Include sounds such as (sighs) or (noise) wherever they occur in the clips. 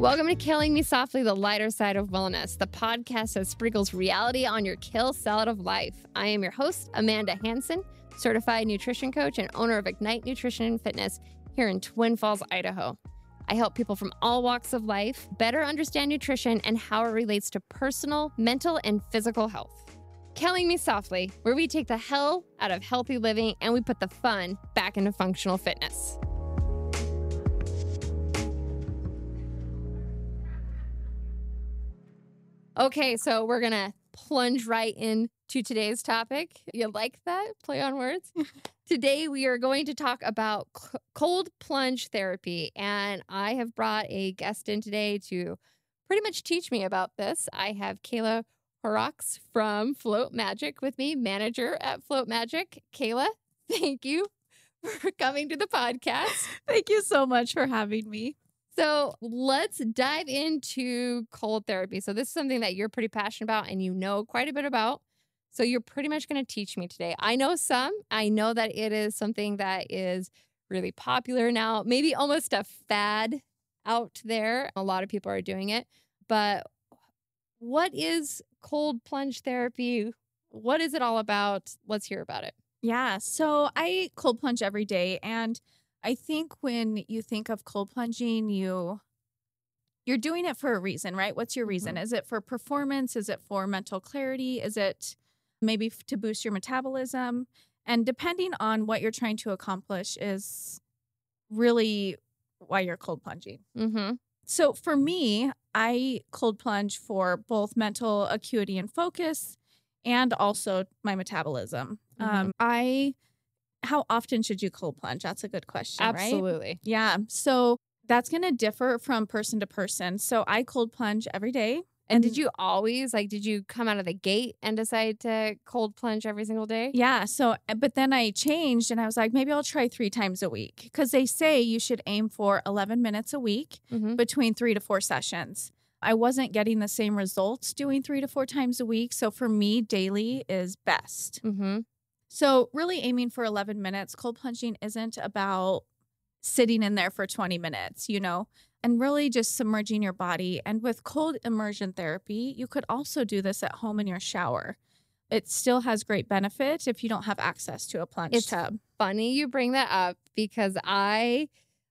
Welcome to Killing Me Softly, the lighter side of wellness, the podcast that sprinkles reality on your kill salad of life. I am your host, Amanda Hanson, certified nutrition coach and owner of Ignite Nutrition and Fitness here in Twin Falls, Idaho. I help people from all walks of life better understand nutrition and how it relates to personal, mental, and physical health. Killing Me Softly, where we take the hell out of healthy living and we put the fun back into functional fitness. Okay, so we're going to plunge right into today's topic. You like that play on words? (laughs) Today, we are going to talk about c- cold plunge therapy. And I have brought a guest in today to pretty much teach me about this. I have Kayla Horrocks from Float Magic with me, manager at Float Magic. Kayla, thank you (laughs) for coming to the podcast. Thank you so much for having me. So let's dive into cold therapy. So, this is something that you're pretty passionate about and you know quite a bit about. So, you're pretty much going to teach me today. I know some, I know that it is something that is really popular now, maybe almost a fad out there. A lot of people are doing it. But what is cold plunge therapy? What is it all about? Let's hear about it. Yeah. So I cold plunge every day. And I think when you think of cold plunging, you you're doing it for a reason, right? What's your reason? Mhm. Is it for performance? Is it for mental clarity? Is it maybe to boost your metabolism? And depending on what you're trying to accomplish is really why you're cold plunging. Mm-hmm. So for me, I cold plunge for both mental acuity and focus and also my metabolism. Mhm. Um, I how often should you cold plunge? That's a good question, right? Absolutely. Yeah. So that's going to differ from person to person. So I cold plunge every day. And did you always like did you come out of the gate and decide to cold plunge every single day? Yeah. So, uh, but then I changed and I was like, maybe I'll try three times a week because they say you should aim for 11 minutes a week Mm-hmm. between three to four sessions. I wasn't getting the same results doing three to four times a week. So for me, daily is best. Mm-hmm. So really aiming for 11 minutes. Cold plunging isn't about sitting in there for 20 minutes, you know, and really just submerging your body. And with cold immersion therapy, you could also do this at home in your shower. It still has great benefit if you don't have access to a plunge It's tub. Funny you bring that up because I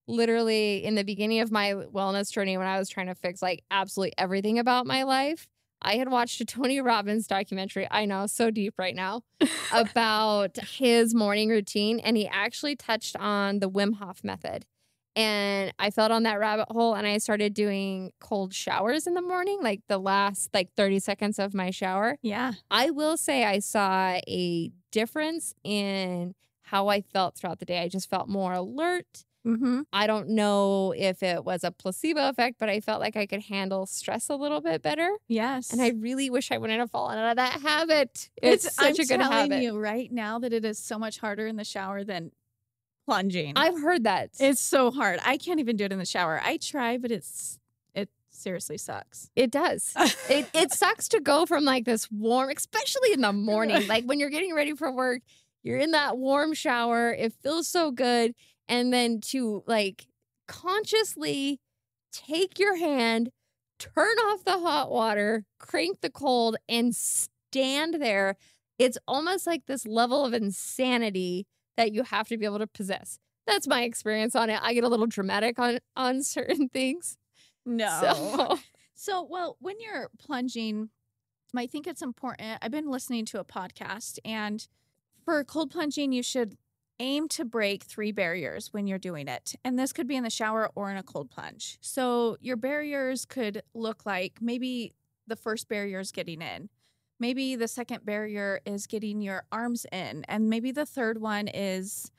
literally in the beginning of my wellness journey when I was trying to fix like absolutely everything about my life, I had watched a Tony Robbins documentary. I know, so deep right now (laughs) about his morning routine and he actually touched on the Wim Hof method. And I fell down that rabbit hole and I started doing cold showers in the morning, like the last like 30 seconds of my shower. Yeah. I will say I saw a difference in how I felt throughout the day. I just felt more alert. Mm-hmm. I don't know if it was a placebo effect, but I felt like I could handle stress a little bit better. Yes. And I really wish I wouldn't have fallen out of that habit. It's, such I'm a good telling habit. you right now that it is so much harder in the shower than plunging. I've heard that. It's so hard. I can't even do it in the shower. I try, but it's it seriously sucks. it does. it (laughs) it sucks to go from like this warm, especially in the morning, like when you're getting ready for work, you're in that warm shower, it feels so good, and then to like consciously take your hand, turn off the hot water, crank the cold, and stand there. It's almost like this level of insanity that you have to be able to possess. That's my experience on it. I get a little dramatic on on (laughs) certain things. No. So (laughs) So, well, when you're plunging, I think it's important. I've been listening to a podcast, and for cold plunging, you should aim to break three barriers when you're doing it. And this could be in the shower or in a cold plunge. So, your barriers could look like maybe the first barrier is getting in. Maybe the second barrier is getting your arms in. And maybe the third one is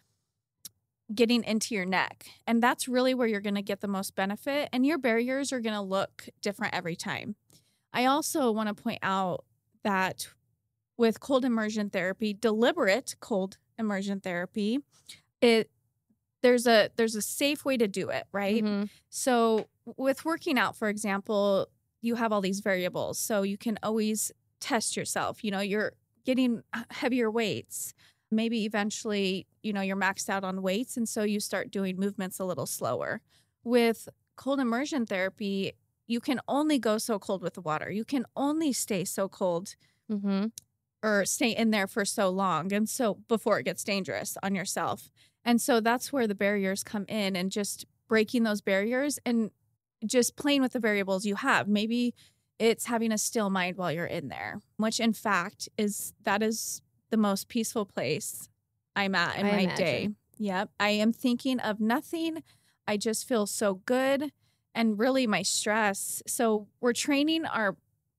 getting into your neck. And that's really where you're going to get the most benefit. And your barriers are going to look different every time. I also want to point out that with cold immersion therapy, deliberate cold immersion therapy, it there's a there's a safe way to do it, right? mhm. So with working out, for example, you have all these variables. So you can always test yourself. You know, you're getting heavier weights. Maybe eventually, you know, you're maxed out on weights. And so you start doing movements a little slower. With cold immersion therapy, you can only go so cold with the water. You can only stay so cold Mm-hmm. Or stay in there for so long and so before it gets dangerous on yourself. And so that's where the barriers come in and just breaking those barriers and just playing with the variables you have. Maybe it's having a still mind while you're in there, which in fact is that is the most peaceful place I'm at in I my imagine. day. Yep. I am thinking of nothing. I just feel so good and really my stress. So we're training our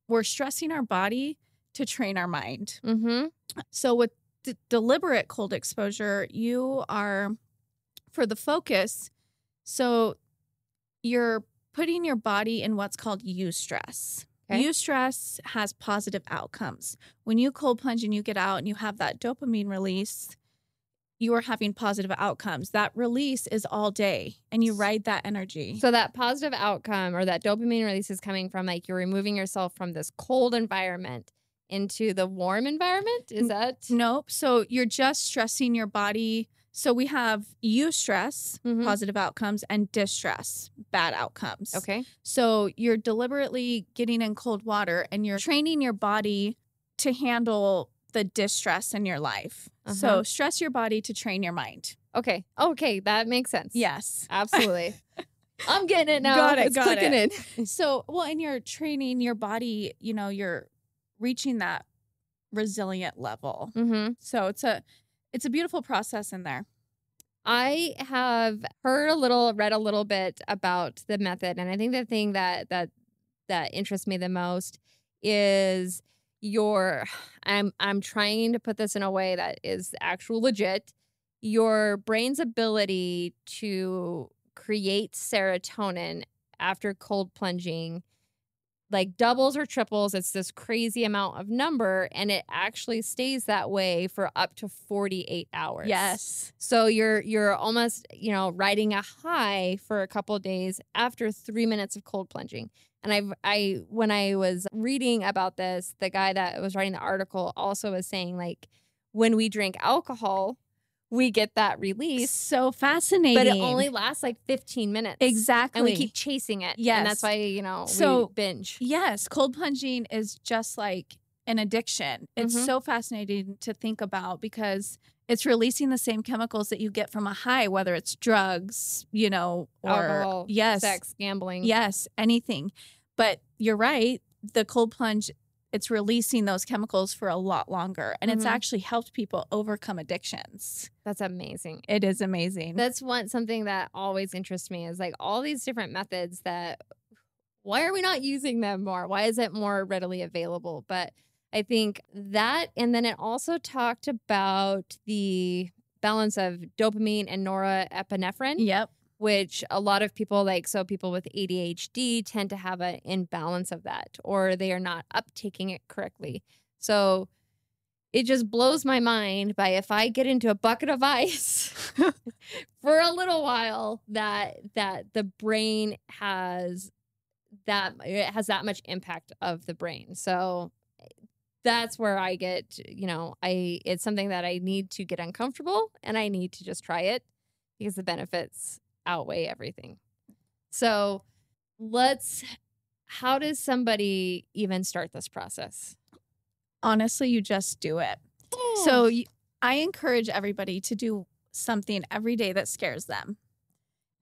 we're stressing our body to train our mind. Mm-hmm. So with d- deliberate cold exposure, you are for the focus. So you're putting your body in what's called eustress. Okay. Eustress has positive outcomes. When you cold plunge and you get out and you have that dopamine release, you are having positive outcomes. That release is all day and you ride that energy. So that positive outcome or that dopamine release is coming from like you're removing yourself from this cold environment into the warm environment. Is that nope. So you're just stressing your body. So we have eustress, Mhm. positive outcomes, and distress, bad outcomes. okay? So you're deliberately getting in cold water and you're training your body to handle the distress in your life. Uh-huh. So stress your body to train your mind. Okay. Okay, that makes sense. Yes. Absolutely. (laughs) I'm getting it now. Got it, It's got clicking it. in. So, well, and you're training your body, you know, you're reaching that resilient level. Mm-hmm. So it's a it's a beautiful process in there. I have heard a little, read a little bit about the method, and I think the thing that that that interests me the most is your. I'm I'm trying to put this in a way that is actual legit. Your brain's ability to create serotonin after cold plunging like doubles or triples. It's this crazy amount of number, and it actually stays that way for up to 48 hours. Yes. So you're you're almost, you know, riding a high for a couple of days after 3 minutes of cold plunging. And I've I when I was reading about this, the guy that was writing the article also was saying like when we drink alcohol, we get that release, So fascinating. but it only lasts like 15 minutes. exactly. And we keep chasing it. And that's why, you know, So- we binge. Yes, cold plunging is just like an addiction. It's Mhm. so fascinating to think about because it's releasing the same chemicals that you get from a high, whether it's drugs, you know, or Alcohol, yes, sex, gambling. yes, anything. But you're right. The cold plunge, it's releasing those chemicals for a lot longer, and it's Mhm. actually helped people overcome addictions. That's amazing. It is amazing. That's one something that always interests me is like all these different methods that why are we not using them more? Why is it more readily available? But I think that and then it also talked about the balance of dopamine and norepinephrine, yep. Which a lot of people like so people with ADHD tend to have an imbalance of that or they are not uptaking it correctly. So it just blows my mind by if I get into a bucket of (laughs) ice (laughs) for a little while that that the brain has that it has that much impact of the brain. So that's where I get, you know, I it's something that I need to get uncomfortable and I need to just try it because the benefits outweigh everything. So let's how does somebody even start this process? Honestly, you just do it. Oh. So I encourage everybody to do something every day that scares them.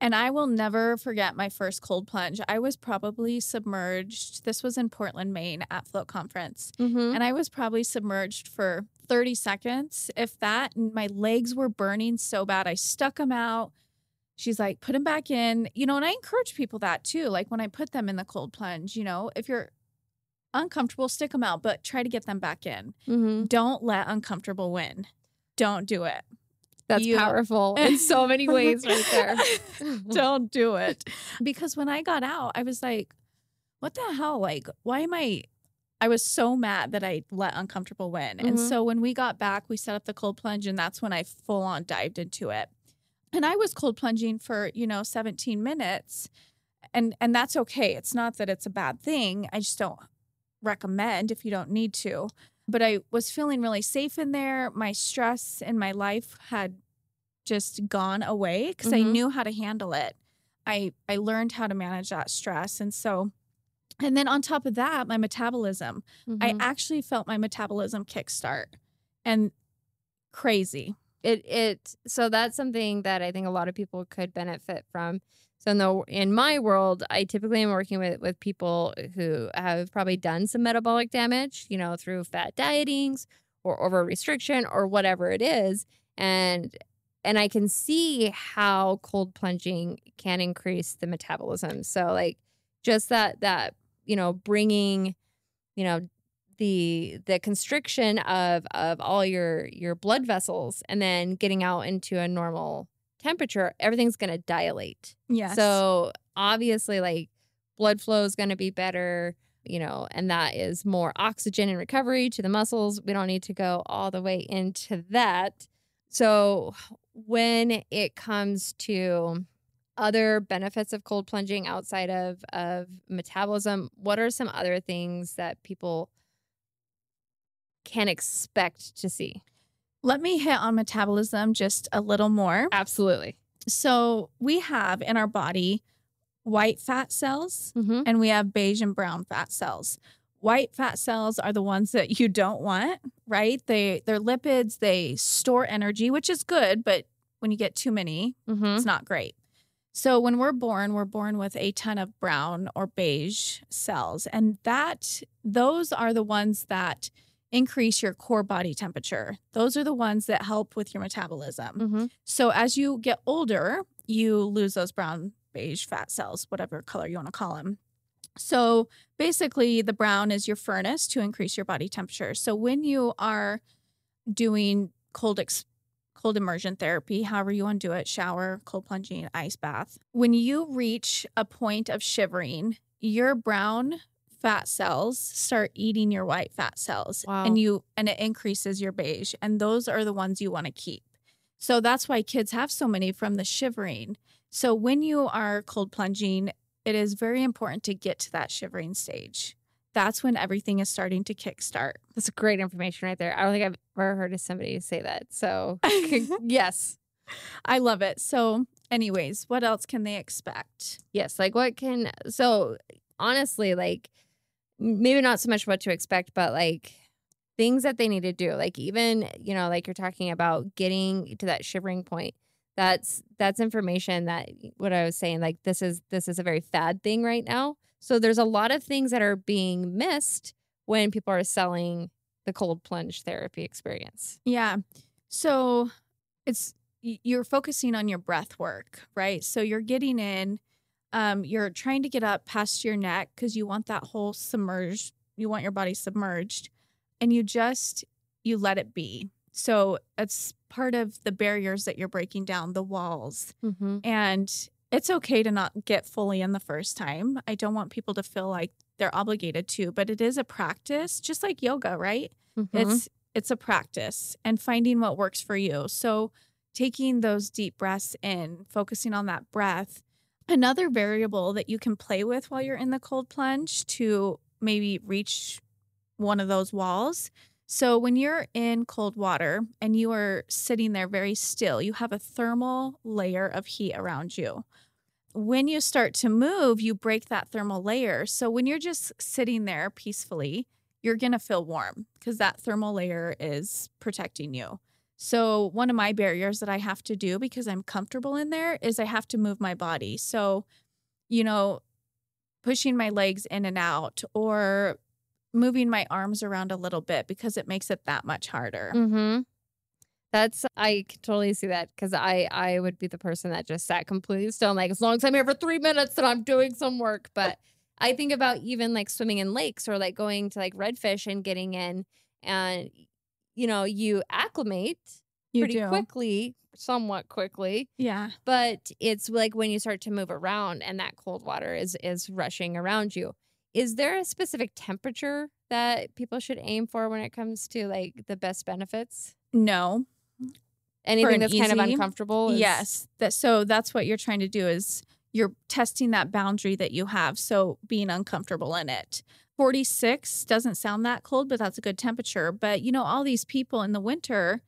And I will never forget my first cold plunge. I was probably submerged. This was in Portland, Maine at Float Conference. Mhm. And I was probably submerged for 30 seconds, if that. And my legs were burning so bad. I stuck them out. She's like, put them back in. You know, and I encourage people that too. Like when I put them in the cold plunge, you know, if you're uncomfortable, stick them out, but try to get them back in. Mhm. Don't let uncomfortable win. Don't do it. That's You- powerful in so many ways right there. (laughs) Don't do it. Because when I got out, I was like, what the hell? Like, why am I? I was so mad that I let uncomfortable win. And Mhm. so when we got back, we set up the cold plunge, and that's when I full on dived into it. And I was cold plunging for, you know, 17 minutes. And and that's okay. It's not that it's a bad thing. I just don't recommend if you don't need to. But I was feeling really safe in there. My stress in my life had just gone away because I Mhm. knew how to handle it. I I learned how to manage that stress. And so and then on top of that, my metabolism. I Mhm. actually felt my metabolism kickstart. And crazy. It it so that's something that I think a lot of people could benefit from. So in the in my world, I typically am working with with people who have probably done some metabolic damage, you know, through fat dietings or over restriction or whatever it is, and and I can see how cold plunging can increase the metabolism. So like just that that you know bringing you know the the constriction of of all your your blood vessels and then getting out into a normal temperature everything's going to dilate. Yeah. so obviously like blood flow is going to be better you know and that is more oxygen and recovery to the muscles. We don't need to go all the way into that. So when it comes to other benefits of cold plunging outside of of metabolism what are some other things that people can expect to see let me hit on metabolism just a little more. absolutely So we have in our body white fat cells mm-hmm. and we have beige and brown fat cells. White fat cells are the ones that you don't want, right? They they're lipids, they store energy, which is good, but when you get too many, Mm-hmm. it's not great. So when we're born, we're born with a ton of brown or beige cells and that those are the ones that increase your core body temperature. Those are the ones that help with your metabolism. Mm-hmm. So as you get older, you lose those brown, beige fat cells, whatever color you want to call them. So basically, the brown is your furnace to increase your body temperature. So when you are doing cold ex- cold immersion therapy, however you want to do it, shower, cold plunging, ice bath, when you reach a point of shivering, your brown fat cells start eating your white fat cells Wow. and you and it increases your beige and those are the ones you want to keep. So that's why kids have so many from the shivering. So when you are cold plunging, it is very important to get to that shivering stage. That's when everything is starting to kickstart. That's great information right there. I don't think I've ever heard of somebody say that. So, (laughs) yes, I love it. So, anyways, what else can they expect? yes. Like, what can, so honestly, like, maybe not so much what to expect, but like things that they need to do. Like, even, you know, like you're talking about getting to that shivering point. That's that's information that what I was saying like this is this is a very fad thing right now. So there's a lot of things that are being missed when people are selling the cold plunge therapy experience. Yeah. So, it's you're focusing on your breath work, right? So, you're getting in um you're trying to get up past your neck cuz you want that whole submerged you want your body submerged and you just you let it be. So, it's part of the barriers that you're breaking down, the walls. Mm-hmm. And it's okay to not get fully in the first time. I don't want people to feel like they're obligated to, but it is a practice, just like yoga, right? Mm-hmm. It's it's a practice and finding what works for you. So taking those deep breaths in, focusing on that breath. Another variable that you can play with while you're in the cold plunge to maybe reach one of those walls. So when you're in cold water and you are sitting there very still, you have a thermal layer of heat around you. When you start to move, you break that thermal layer. So when you're just sitting there peacefully, you're going to feel warm because that thermal layer is protecting you. So, one of my barriers that I have to do because I'm comfortable in there is I have to move my body. So, you know, pushing my legs in and out or moving my arms around a little bit because it makes it that much harder. Mm-hmm. That's I can totally see that because I I would be the person that just sat completely still. Like as long as I'm here for three minutes, then I'm doing some work. But I think about even like swimming in lakes or like going to like redfish and getting in, and you know you acclimate You pretty do. quickly, somewhat quickly. Yeah. But it's like when you start to move around and that cold water is is rushing around you. Is there a specific temperature that people should aim for when it comes to like the best benefits? No. Anything an that's kind of uncomfortable. Is, Yes. That so that's what you're trying to do is you're testing that boundary that you have. So being uncomfortable in it. 46 doesn't sound that cold, but that's a good temperature. But you know, all these people in the winter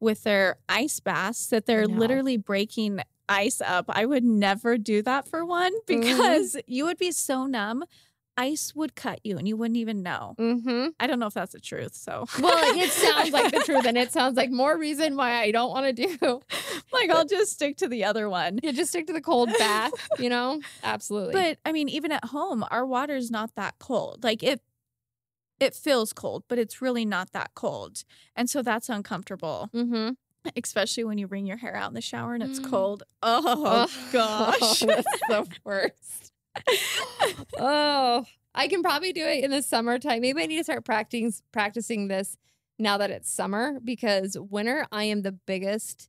with their ice baths that they're literally breaking ice up. I would never do that for one (laughs) Mm-hmm. because you would be so numb. Ice would cut you and you wouldn't even know. Mm-hmm. I don't know if that's the truth. So, Well, it sounds like the (laughs) truth, and it sounds like more reason why I don't want to do. (laughs) like, I'll just stick to the other one. You just stick to the cold bath, (laughs) you know? Absolutely. But I mean, even at home, our water's not that cold. Like it it feels cold, but it's really not that cold. And so that's uncomfortable, mm-hmm. especially when you wring your hair out in the shower and it's Mm. cold. Oh, (laughs) gosh. that's the worst. oh, I can probably do it in the summertime. Maybe I need to start practicing practicing this now that it's summer because winter I am the biggest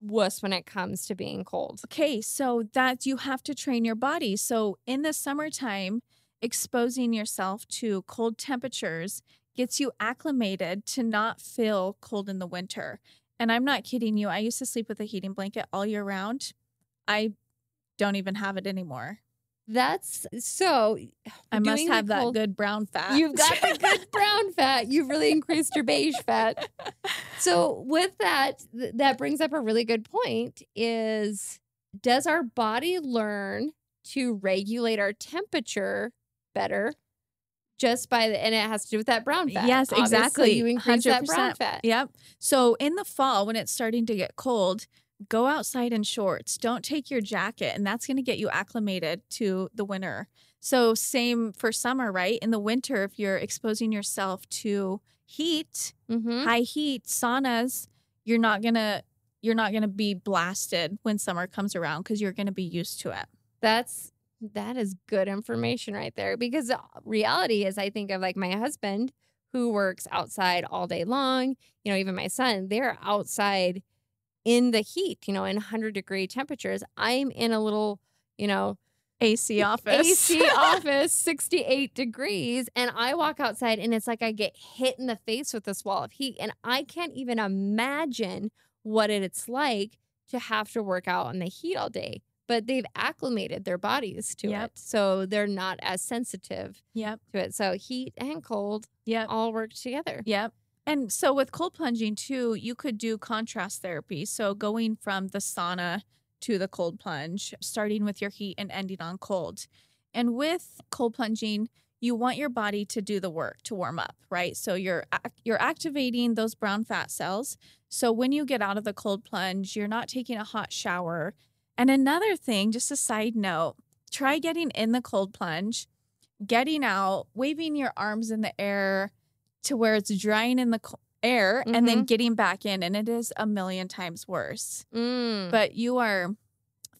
wuss when it comes to being cold. okay, so that you have to train your body. So in the summertime, exposing yourself to cold temperatures gets you acclimated to not feel cold in the winter. And I'm not kidding you. I used to sleep with a heating blanket all year round. I don't even have it anymore. That's so (sighs) I must have that cold- good brown fat. You've got the (laughs) good brown fat. You've really increased your beige fat. So with that, th- that brings up a really good point is does our body learn to regulate our temperature better just by the and it has to do with that brown fat. Yes, Obviously, exactly. You increase that brown 100%. fat. Yep. So in the fall, when it's starting to get cold, go outside in shorts. Don't take your jacket, and that's going to get you acclimated to the winter. So same for summer, right? In the winter, if you're exposing yourself to heat, Mm-hmm. high heat, saunas, you're not gonna you're not gonna be blasted when summer comes around because you're gonna be used to it. That's that is good information right there because the reality is I think of like my husband who works outside all day long, you know, even my son, they're outside in the heat, you know, in 100 degree temperatures. I'm in a little, you know, AC office. AC (laughs) office, 68 degrees, and I walk outside and it's like I get hit in the face with this wall of heat and I can't even imagine what it's like to have to work out in the heat all day. But they've acclimated their bodies to Yep. it. So they're not as sensitive Yep. to it. So heat and cold Yep. all work together. Yep. And so with cold plunging too, you could do contrast therapy. So going from the sauna to the cold plunge, starting with your heat and ending on cold. And with cold plunging, you want your body to do the work to warm up, right? So you're you're activating those brown fat cells. So when you get out of the cold plunge, you're not taking a hot shower. And another thing, just a side note, try getting in the cold plunge, getting out, waving your arms in the air to where it's drying in the air and then getting back in and it is a million times worse. Mm. But you are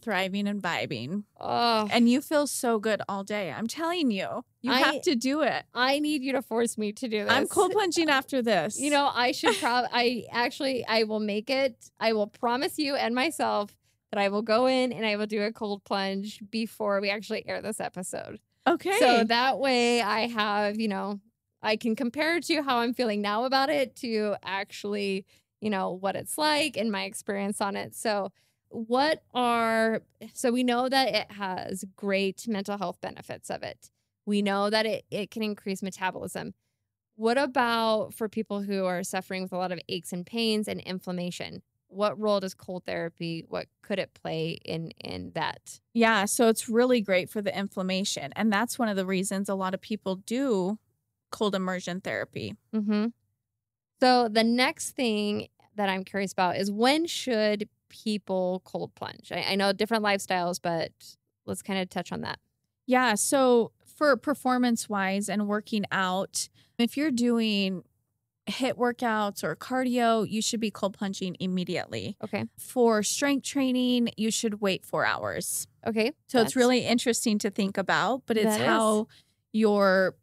thriving and vibing Oh, and you feel so good all day. I'm telling you. You I- have to do it. I need you to force me to do this. I'm cold (laughs) plunging after this. You know, I should (laughs) probably, I actually, I will make it. I will promise you and myself that I will go in and I will do a cold plunge before we actually air this episode. okay. So that way I have, you know, I can compare to how I'm feeling now about it to actually, you know, what it's like and my experience on it. So, what are, so we know that it has great mental health benefits of it. We know that it, it can increase metabolism. What about for people who are suffering with a lot of aches and pains and inflammation? What role does cold therapy, what could it play in in that? Yeah, so it's really great for the inflammation. And that's one of the reasons a lot of people do cold immersion therapy. Mm-hmm. So the next thing that I'm curious about is when should people cold plunge? I, I know different lifestyles, but let's kind of touch on that. Yeah, so for performance wise and working out, if you're doing HIIT workouts or cardio, you should be cold plunging immediately. Okay. For strength training, you should wait four hours. Okay. So it's really interesting to think about, but it's how your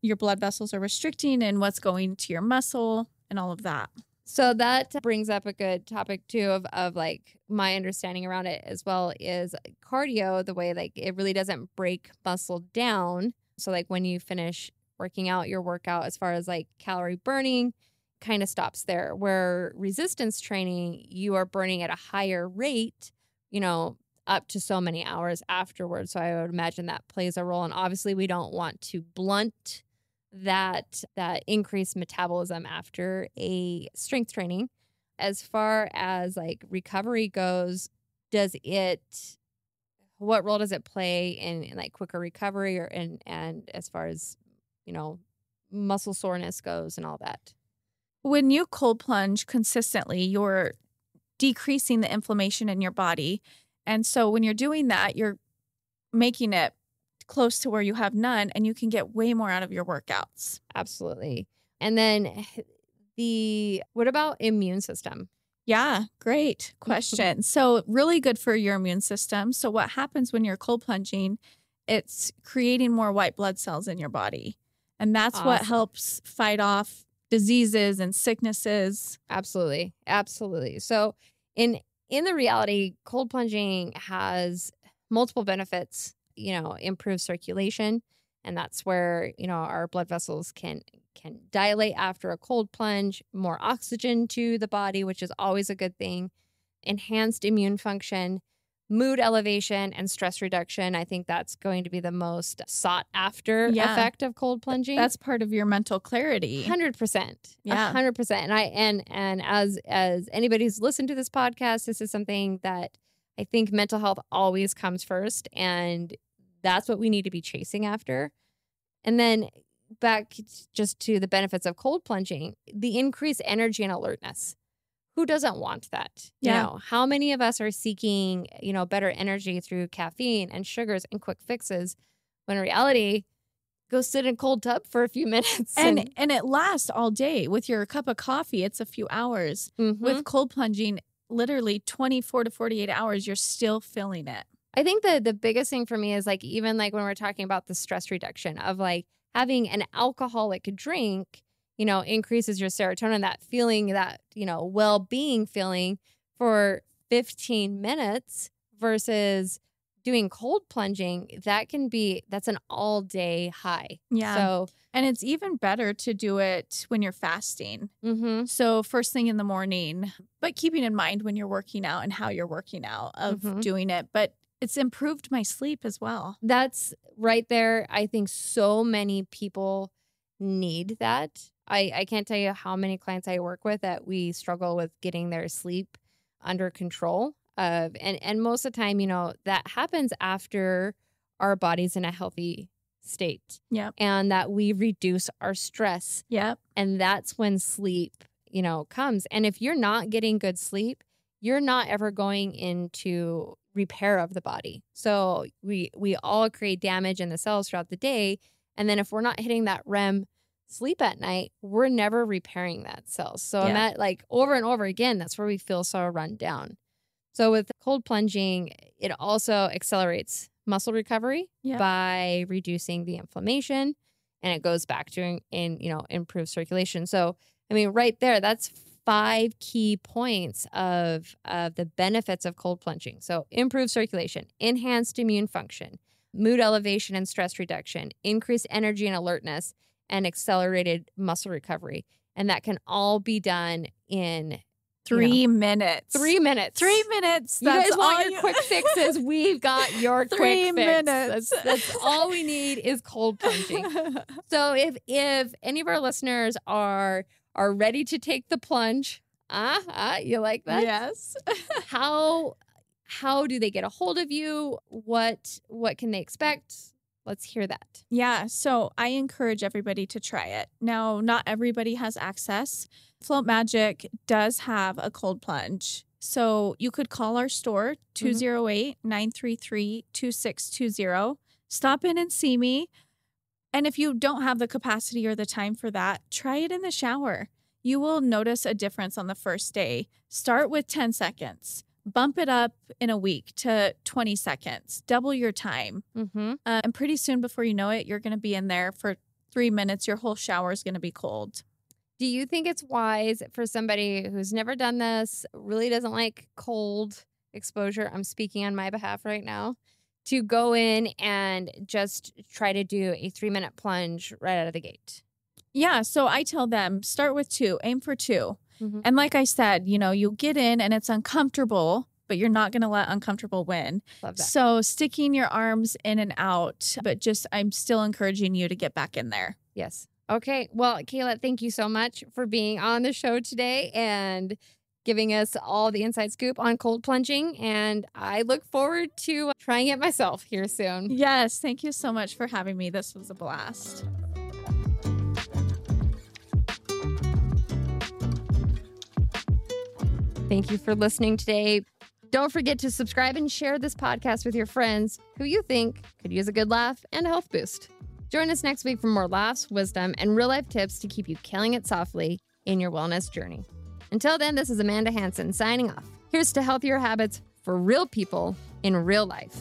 your blood vessels are restricting and what's going to your muscle and all of that. So that brings up a good topic too of of like my understanding around it as well is cardio the way like it really doesn't break muscle down. So like when you finish working out your workout as far as like calorie burning kind of stops there where resistance training you are burning at a higher rate, you know, up to so many hours afterwards. So I would imagine that plays a role and obviously we don't want to blunt that that increased metabolism after a strength training as far as like recovery goes does it what role does it play in, in like quicker recovery or and and as far as you know muscle soreness goes and all that When you cold plunge consistently, you're decreasing the inflammation in your body. And so when you're doing that, you're making it close to where you have none and you can get way more out of your workouts. absolutely and then the what about immune system Yeah, great question. so, really good for your immune system. So, what happens when you're cold plunging? It's creating more white blood cells in your body. And that's what helps fight off diseases and sicknesses. Absolutely. Absolutely. So in in the reality, cold plunging has multiple benefits, you know, improve circulation. And that's where, you know, our blood vessels can can dilate after a cold plunge, more oxygen to the body, which is always a good thing. Enhanced immune function, mood elevation, and stress reduction. I think that's going to be the most sought after Yeah. effect of cold plunging. That's part of your mental clarity. Hundred percent. Yeah. hundred percent. And I and and as as anybody who's listened to this podcast, this is something that I think mental health always comes first, and that's what we need to be chasing after. And then back just to the benefits of cold plunging, the increased energy and alertness. Who doesn't want that? Yeah. You know, how many of us are seeking, you know, better energy through caffeine and sugars and quick fixes when in reality, go sit in a cold tub for a few (laughs) minutes And and it lasts all day. With your cup of coffee, it's a few hours. Mhm. With cold plunging, literally 24 to 48 hours, you're still feeling it. I think the the biggest thing for me is like even like when we're talking about the stress reduction of like having an alcoholic drink, you know, increases your serotonin, that feeling, that, you know, well-being feeling for 15 minutes versus doing cold plunging, that can be that's an all-day high. Yeah. So, and it's even better to do it when you're fasting. mhm. So first thing in the morning, but keeping in mind when you're working out and how you're working out of Mhm. doing it. But it's improved my sleep as well. that's right there. I think so many people need that. I, I can't tell you how many clients I work with that we struggle with getting their sleep under control. Of and and most of the time, you know, that happens after our body's in a healthy state Yep. and that we reduce our stress. Yep. And that's when sleep, you know, comes. And if you're not getting good sleep, you're not ever going into repair of the body. So we we all create damage in the cells throughout the day. And then if we're not hitting that REM sleep at night, we're never repairing that cells. So Yeah. that like over and over again, that's where we feel so run down. So with cold plunging, it also accelerates muscle recovery Yeah. by reducing the inflammation and it goes back to in, you know improve circulation so i mean right there that's five key points of of the benefits of cold plunging so improved circulation enhanced immune function mood elevation and stress reduction increased energy and alertness and accelerated muscle recovery and that can all be done in Three minutes. three minutes Three minutes. you That's guys want all your you- quick fixes we've got (laughs) your Three quick fix. minutes. That's, that's all we need is cold plunging (laughs) so if if any of our listeners are are ready to take the plunge, ah, ah you like that? yes. (laughs) How how do they get a hold of you? What what can they expect? Let's hear that. Yeah, so I encourage everybody to try it. Now, not everybody has access. Float Magic does have a cold plunge. So you could call our store mm-hmm. 208 933 2620. Stop in and see me. And if you don't have the capacity or the time for that, try it in the shower. You will notice a difference on the first day. Start with 10 seconds, bump it up in a week to 20 seconds, double your time. Mm-hmm. Uh, and pretty soon, before you know it, you're going to be in there for three minutes. Your whole shower is going to be cold. Do you think it's wise for somebody who's never done this, really doesn't like cold exposure? I'm speaking on my behalf right now. To go in and just try to do a three minute plunge right out of the gate. Yeah. So I tell them start with two, aim for 2 Mhm. And like I said, you know, you'll get in and it's uncomfortable, but you're not going to let uncomfortable win. Love that. So sticking your arms in and out, but just I'm still encouraging you to get back in there. Yes. Okay. Well, Kayla, thank you so much for being on the show today and giving us all the inside scoop on cold plunging. And I look forward to trying it myself here soon. Yes, thank you so much for having me. This was a blast. Thank you for listening today. Don't forget to subscribe and share this podcast with your friends who you think could use a good laugh and a health boost. Join us next week for more laughs, wisdom, and real life tips to keep you killing it softly in your wellness journey. Until then, this is Amanda Hanson signing off. Here's to healthier habits for real people in real life.